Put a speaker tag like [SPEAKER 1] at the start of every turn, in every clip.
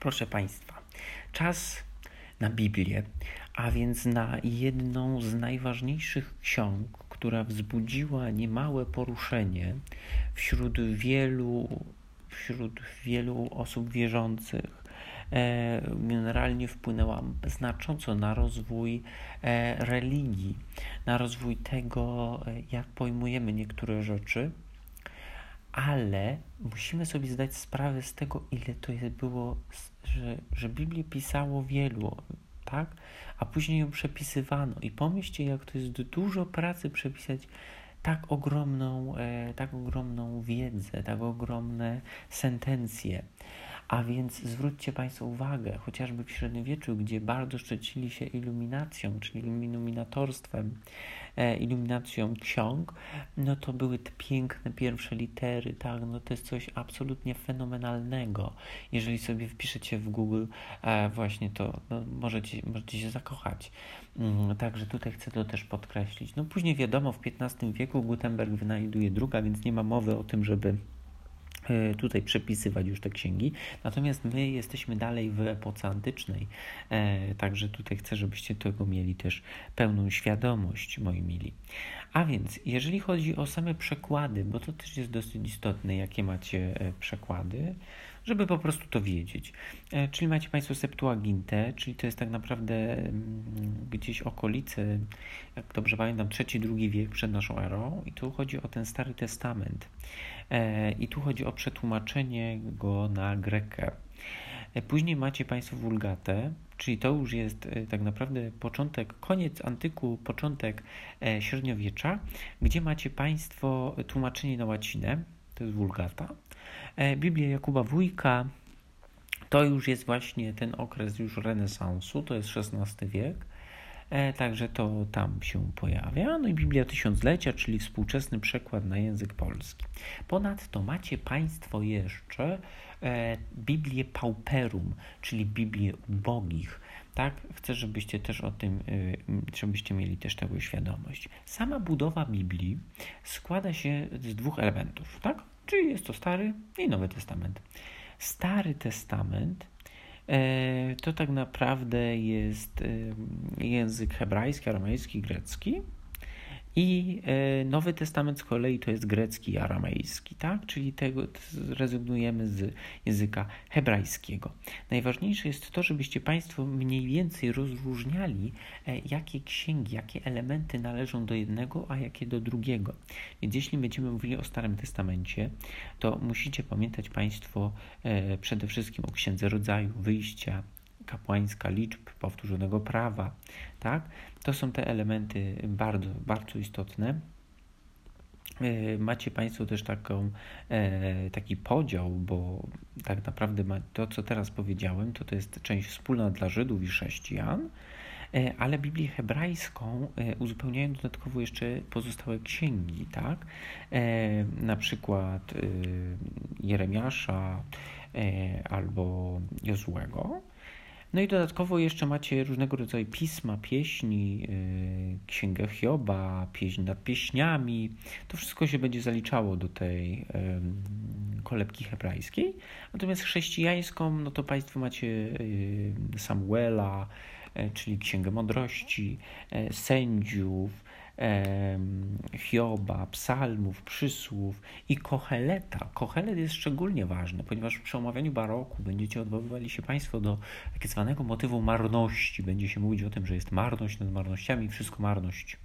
[SPEAKER 1] Proszę Państwa, czas na Biblię, a więc na jedną z najważniejszych ksiąg, która wzbudziła niemałe poruszenie wśród wielu, wśród wielu osób wierzących. E, generalnie wpłynęła znacząco na rozwój e, religii, na rozwój tego, e, jak pojmujemy niektóre rzeczy ale musimy sobie zdać sprawę z tego, ile to jest było, że, że Biblię pisało wielu, tak? A później ją przepisywano. I pomyślcie, jak to jest dużo pracy przepisać tak ogromną, e, tak ogromną wiedzę, tak ogromne sentencje. A więc zwróćcie Państwo uwagę, chociażby w średniowieczu, gdzie bardzo szczycili się iluminacją, czyli iluminatorstwem, e, iluminacją ksiąg, no to były te piękne pierwsze litery, tak, no to jest coś absolutnie fenomenalnego. Jeżeli sobie wpiszecie w Google e, właśnie to, no możecie, możecie się zakochać. Mm, także tutaj chcę to też podkreślić. No później wiadomo, w XV wieku Gutenberg wynajduje druga, więc nie ma mowy o tym, żeby tutaj przepisywać już te księgi. Natomiast my jesteśmy dalej w epoce antycznej, e, także tutaj chcę, żebyście tego mieli też pełną świadomość, moi mili. A więc, jeżeli chodzi o same przekłady, bo to też jest dosyć istotne, jakie macie e, przekłady, żeby po prostu to wiedzieć. Czyli macie Państwo Septuagintę, czyli to jest tak naprawdę mm, gdzieś okolice, jak dobrze pamiętam, trzeci-drugi wiek przed naszą erą i tu chodzi o ten Stary Testament. E, I tu chodzi o przetłumaczenie go na grekę. E, później macie Państwo wulgatę, czyli to już jest e, tak naprawdę początek, koniec antyku, początek średniowiecza, gdzie macie Państwo tłumaczenie na łacinę, to jest wulgata. Biblia Jakuba Wójka, to już jest właśnie ten okres już renesansu, to jest XVI wiek. E, także to tam się pojawia. No i Biblia Tysiąclecia, czyli współczesny przekład na język polski. Ponadto macie Państwo jeszcze e, Biblię Pauperum, czyli Biblię ubogich. Tak, chcę, żebyście też o tym, e, żebyście mieli też tego świadomość. Sama budowa Biblii składa się z dwóch elementów, tak? Czyli jest to Stary i Nowy Testament. Stary Testament E, to tak naprawdę jest e, język hebrajski, aramejski, grecki. I e, Nowy Testament z kolei to jest grecki i aramejski, tak? Czyli tego rezygnujemy z języka hebrajskiego. Najważniejsze jest to, żebyście Państwo mniej więcej rozróżniali, e, jakie księgi, jakie elementy należą do jednego, a jakie do drugiego. Więc jeśli będziemy mówili o Starym Testamencie, to musicie pamiętać Państwo e, przede wszystkim o Księdze Rodzaju, Wyjścia, kapłańska liczb powtórzonego prawa, tak? To są te elementy bardzo, bardzo istotne. E, macie Państwo też taką, e, taki podział, bo tak naprawdę to, co teraz powiedziałem, to to jest część wspólna dla Żydów i chrześcijan, e, ale Biblię hebrajską uzupełniają dodatkowo jeszcze pozostałe księgi, tak? Na przykład Jeremiasza albo Jozłego. No i dodatkowo jeszcze macie różnego rodzaju pisma, pieśni, yy, księgę Hioba, pieśń nad pieśniami. To wszystko się będzie zaliczało do tej kolebki hebrajskiej. Natomiast chrześcijańską, no to Państwo macie yy, Samuela, yy, czyli księgę mądrości, sędziów, Hioba, psalmów, przysłów i Koheleta. Kohelet jest szczególnie ważny, ponieważ przy omawianiu baroku będziecie odwoływali się Państwo do tak zwanego motywu marności. Będzie się mówić o tym, że jest marność nad marnościami, wszystko marność.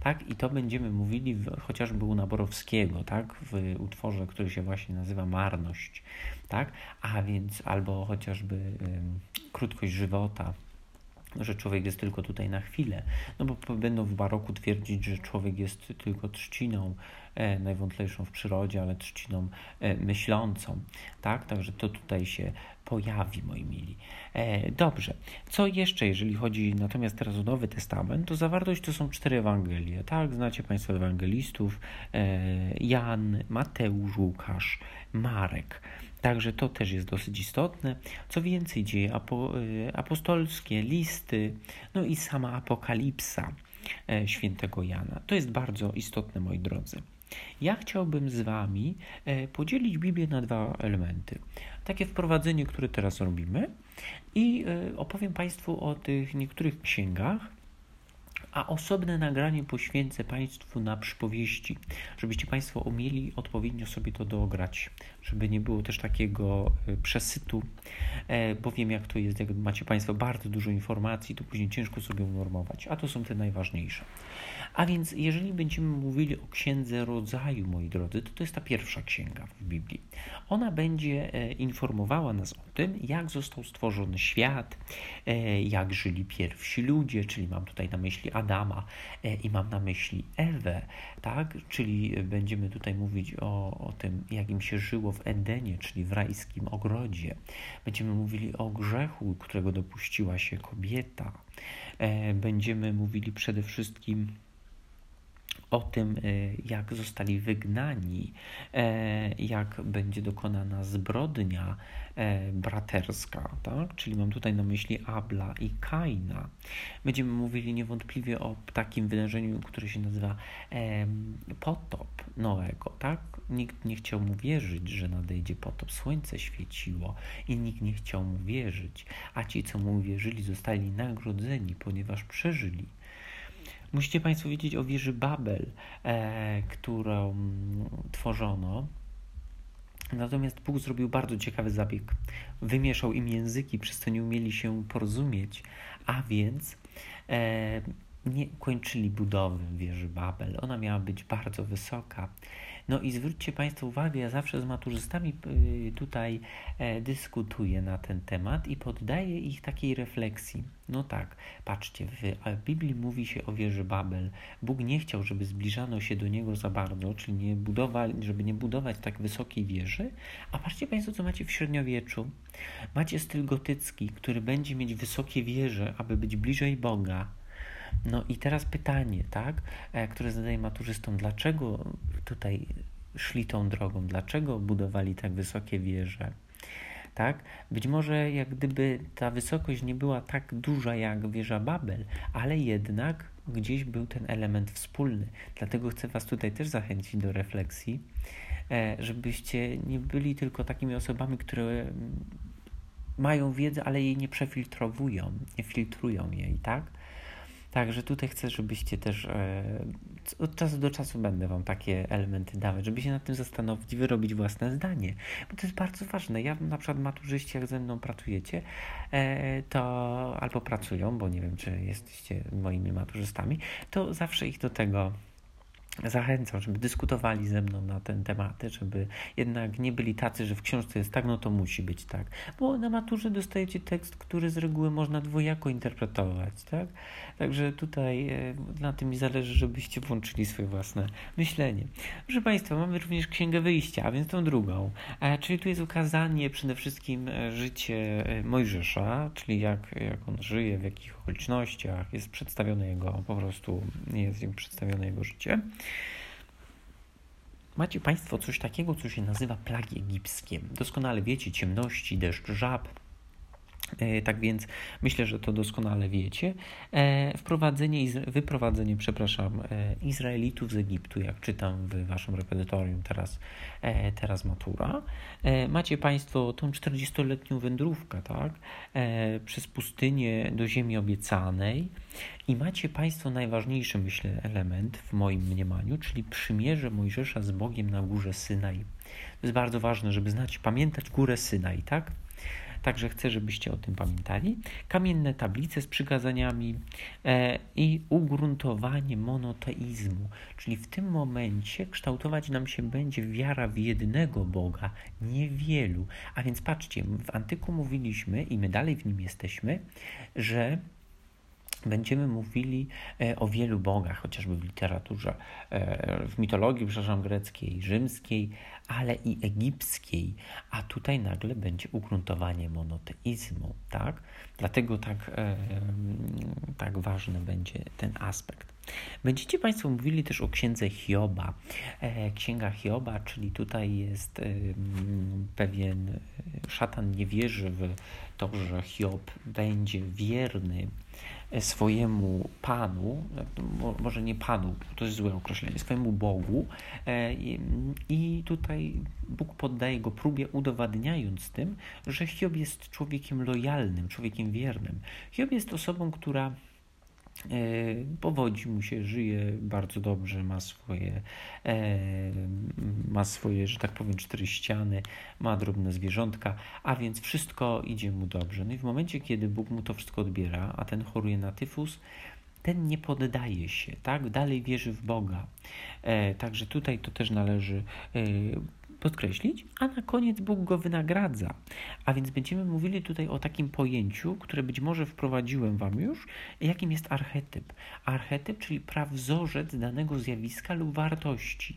[SPEAKER 1] Tak? I to będziemy mówili w, chociażby u Naborowskiego, tak? w utworze, który się właśnie nazywa Marność. Tak? A więc albo chociażby y, krótkość żywota, że człowiek jest tylko tutaj na chwilę. No bo będą w baroku twierdzić, że człowiek jest tylko trzciną e, najwątlejszą w przyrodzie, ale trzciną e, myślącą. Tak? Także to tutaj się pojawi, moi mili. E, dobrze. Co jeszcze, jeżeli chodzi natomiast teraz o Nowy Testament, to zawartość to są cztery Ewangelie. Tak? Znacie Państwo ewangelistów. E, Jan, Mateusz, Łukasz, Marek. Także to też jest dosyć istotne. Co więcej, dzieje y, apostolskie, listy, no i sama apokalipsa e, świętego Jana. To jest bardzo istotne, moi drodzy. Ja chciałbym z Wami e, podzielić Biblię na dwa elementy. Takie wprowadzenie, które teraz robimy, i e, opowiem Państwu o tych niektórych księgach, a osobne nagranie poświęcę Państwu na przypowieści, żebyście Państwo umieli odpowiednio sobie to dograć, żeby nie było też takiego e, przesytu, e, bo wiem jak to jest, jak macie Państwo bardzo dużo informacji, to później ciężko sobie unormować, a to są te najważniejsze. A więc jeżeli będziemy mówili o księdze rodzaju, moi drodzy, to to jest ta pierwsza księga w Biblii. Ona będzie e, informowała nas o tym, jak został stworzony świat, jak żyli pierwsi ludzie, czyli mam tutaj na myśli Adama e, i mam na myśli Ewę, tak? Czyli będziemy tutaj mówić o, o tym, jak im się żyło w Edenie, czyli w rajskim ogrodzie. Będziemy mówili o grzechu, którego dopuściła się kobieta. E, będziemy mówili przede wszystkim o tym, e, jak zostali wygnani, e, jak będzie dokonana zbrodnia e, braterska, tak? czyli mam tutaj na myśli Abla i Kaina. Będziemy mówili niewątpliwie o takim wydarzeniu, które się nazywa potop Noego. Tak? Nikt nie chciał mu wierzyć, że nadejdzie potop. Słońce świeciło i nikt nie chciał mu wierzyć, a ci, co mu wierzyli, zostali nagrodzeni, ponieważ przeżyli. Musicie Państwo wiedzieć o wieży Babel, e, którą tworzono. Natomiast Bóg zrobił bardzo ciekawy zabieg. Wymieszał im języki, przez co nie umieli się porozumieć, a więc e, nie kończyli budowy wieży Babel. Ona miała być bardzo wysoka. No i zwróćcie Państwo uwagę, ja zawsze z maturzystami y, tutaj e, dyskutuję na ten temat i poddaję ich takiej refleksji. No tak, patrzcie, w Biblii mówi się o wieży Babel. Bóg nie chciał, żeby zbliżano się do niego za bardzo, czyli nie budowali, żeby nie budować tak wysokiej wieży. A patrzcie Państwo, co macie w średniowieczu. Macie styl gotycki, który będzie mieć wysokie wieże, aby być bliżej Boga. No i teraz pytanie, tak, e, które zadaję maturzystom, dlaczego tutaj szli tą drogą, dlaczego budowali tak wysokie wieże? Tak? Być może jak gdyby ta wysokość nie była tak duża jak wieża Babel, ale jednak gdzieś był ten element wspólny. Dlatego chcę Was tutaj też zachęcić do refleksji, e, żebyście nie byli tylko takimi osobami, które mają wiedzę, ale jej nie przefiltrowują, nie filtrują jej, tak? Także tutaj chcę, żebyście też e, od czasu do czasu będę Wam takie elementy dawać, żeby się nad tym zastanowić, wyrobić własne zdanie, bo to jest bardzo ważne. Ja na przykład maturzyści, jak ze mną pracujecie, e, to albo pracują, bo nie wiem, czy jesteście moimi maturzystami, to zawsze ich do tego zachęcam, żeby dyskutowali ze mną na ten tematy, żeby jednak nie byli tacy, że w książce jest tak, no to musi być tak. Bo na maturze dostajecie tekst, który z reguły można dwojako interpretować, tak? Także tutaj e, na tym mi zależy, żebyście włączyli swoje własne myślenie. Proszę Państwa, mamy również Księgę Wyjścia, a więc tą drugą. E, czyli tu jest ukazanie przede wszystkim e, życie Mojżesza, czyli jak, jak on żyje, w jakich okolicznościach, jest przedstawione jego, po prostu jest przedstawione jego życie. Macie Państwo coś takiego, co się nazywa plagi egipskie. Doskonale wiecie, ciemności, deszcz żab, tak więc myślę, że to doskonale wiecie. E, wprowadzenie, wyprowadzenie, przepraszam, e, Izraelitów z Egiptu, jak czytam w waszym repozytorium teraz, teraz matura. Macie Państwo tą 40-letnią wędrówkę, tak? Przez pustynię do ziemi obiecanej i macie Państwo najważniejszy, myślę, element w moim mniemaniu, czyli przymierze Mojżesza z Bogiem na górze Synaj. To jest bardzo ważne, żeby znać, pamiętać górę Synaj, tak? Także chcę, żebyście o tym pamiętali. Kamienne tablice z przykazaniami e, i ugruntowanie monoteizmu, czyli w tym momencie kształtować nam się będzie wiara w jednego Boga, niewielu. A więc patrzcie, w antyku mówiliśmy i my dalej w nim jesteśmy, że będziemy mówili e, o wielu bogach, chociażby w literaturze, e, w mitologii, przepraszam, greckiej, rzymskiej, ale i egipskiej, a tutaj nagle będzie ugruntowanie monoteizmu, tak? Dlatego tak, e, tak ważny będzie ten aspekt. Będziecie Państwo mówili też o księdze Hioba. Księga Hioba, czyli tutaj jest pewien szatan nie wierzy w to, że Hiob będzie wierny swojemu Panu, może nie Panu, to jest złe określenie, swojemu Bogu e, i tutaj Bóg poddaje go próbie udowadniając tym, że Hiob jest człowiekiem lojalnym, człowiekiem wiernym. Hiob jest osobą, która E, powodzi mu się, żyje bardzo dobrze, ma swoje, e, ma swoje, że tak powiem, cztery ściany, ma drobne zwierzątka, a więc wszystko idzie mu dobrze. No i w momencie, kiedy Bóg mu to wszystko odbiera, a ten choruje na tyfus, ten nie poddaje się, tak? Dalej wierzy w Boga. E, także tutaj to też należy podkreślić, a na koniec Bóg go wynagradza. A więc będziemy mówili tutaj o takim pojęciu, które być może wprowadziłem Wam już, jakim jest archetyp. Archetyp, czyli prawzorzec danego zjawiska lub wartości.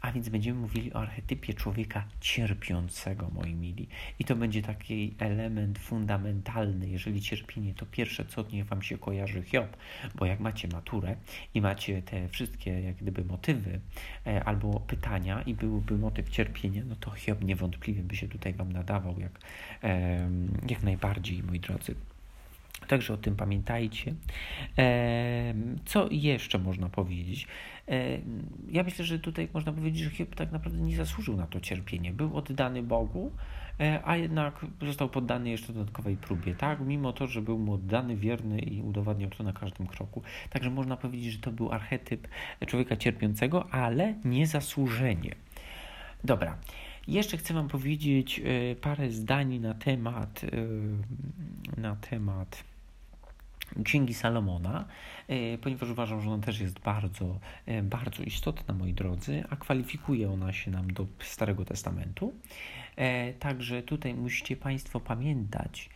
[SPEAKER 1] A więc będziemy mówili o archetypie człowieka cierpiącego, moi mili. I to będzie taki element fundamentalny. Jeżeli cierpienie, to pierwsze, co niech Wam się kojarzy Hiob, bo jak macie maturę i macie te wszystkie jak gdyby motywy e, albo pytania i byłby motyw cierpienia, no to Hiob niewątpliwie by się tutaj Wam nadawał jak, e, jak najbardziej, moi drodzy. Także o tym pamiętajcie. Co jeszcze można powiedzieć? Ja myślę, że tutaj można powiedzieć, że Hiob tak naprawdę nie zasłużył na to cierpienie. Był oddany Bogu, e, a jednak został poddany jeszcze dodatkowej próbie, tak? Mimo to, że był mu oddany, wierny i udowadniał to na każdym kroku. Także można powiedzieć, że to był archetyp człowieka cierpiącego, ale niezasłużenie. Dobra. Jeszcze chcę Wam powiedzieć e, parę zdań na temat, e, na temat Księgi Salomona, e, ponieważ uważam, że ona też jest bardzo, bardzo istotna, moi drodzy, a kwalifikuje ona się nam do Starego Testamentu. Także tutaj musicie Państwo pamiętać,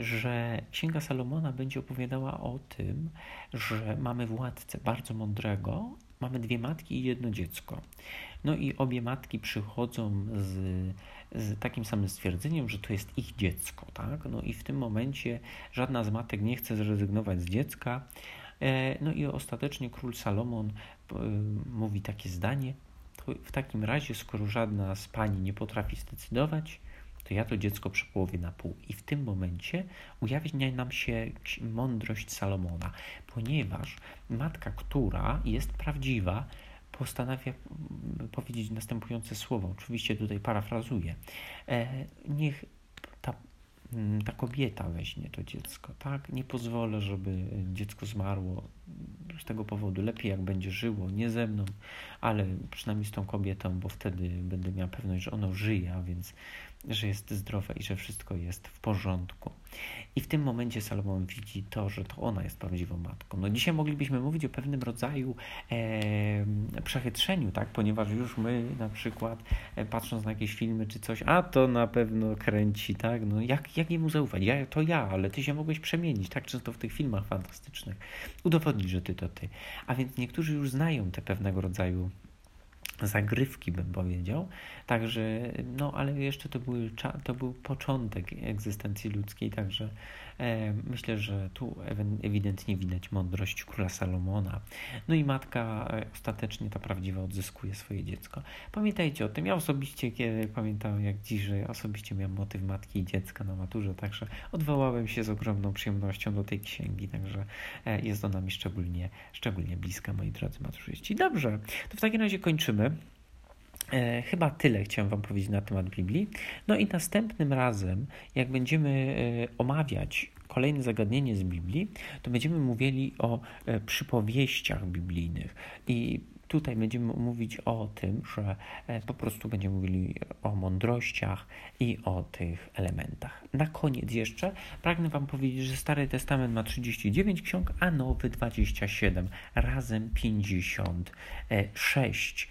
[SPEAKER 1] że Księga Salomona będzie opowiadała o tym, że mamy władcę bardzo mądrego, mamy dwie matki i jedno dziecko. No i obie matki przychodzą z, z takim samym stwierdzeniem, że to jest ich dziecko, tak? No i w tym momencie żadna z matek nie chce zrezygnować z dziecka. E, no i ostatecznie król Salomon e, mówi takie zdanie: w takim razie, skoro żadna z pani nie potrafi zdecydować, to ja to dziecko przepołowię na pół. I w tym momencie ujawnia nam się mądrość Salomona, ponieważ matka, która jest prawdziwa, postanawia mm, powiedzieć następujące słowo. Oczywiście tutaj parafrazuję. E, niech ta, mm, ta kobieta weźmie to dziecko, tak? Nie pozwolę, żeby dziecko zmarło z tego powodu. Lepiej jak będzie żyło, nie ze mną, ale przynajmniej z tą kobietą, bo wtedy będę miał pewność, że ono żyje, a więc że jest zdrowe i że wszystko jest w porządku. I w tym momencie Salomon widzi to, że to ona jest prawdziwą matką. No dzisiaj moglibyśmy mówić o pewnym rodzaju e, przechytrzeniu, tak? ponieważ już my na przykład e, patrząc na jakieś filmy czy coś, a to na pewno kręci, tak? No jak, jak jemu zaufać? Ja, to ja, ale ty się mogłeś przemienić, tak? Często w tych filmach fantastycznych. Udowodnić, że ty to ty. A więc niektórzy już znają te pewnego rodzaju zagrywki, bym powiedział. Także, no ale jeszcze to, były, to był początek egzystencji ludzkiej, także e, myślę, że tu ewidentnie widać mądrość króla Salomona. No i matka e, ostatecznie ta prawdziwa odzyskuje swoje dziecko. Pamiętajcie o tym. Ja osobiście, kiedy pamiętam jak dziś, że osobiście miałem motyw matki i dziecka na maturze, także odwołałem się z ogromną przyjemnością do tej księgi, także e, jest ona mi szczególnie, szczególnie bliska, moi drodzy maturzyści. Dobrze, to w takim razie kończymy. E, chyba tyle chciałem Wam powiedzieć na temat Biblii. No i następnym razem, jak będziemy e, omawiać kolejne zagadnienie z Biblii, to będziemy mówili o e, przypowieściach biblijnych. I tutaj będziemy mówić o tym, że po prostu będziemy mówili o mądrościach i o tych elementach. Na koniec jeszcze pragnę Wam powiedzieć, że Stary Testament ma 39 ksiąg, a Nowy 27, razem 56.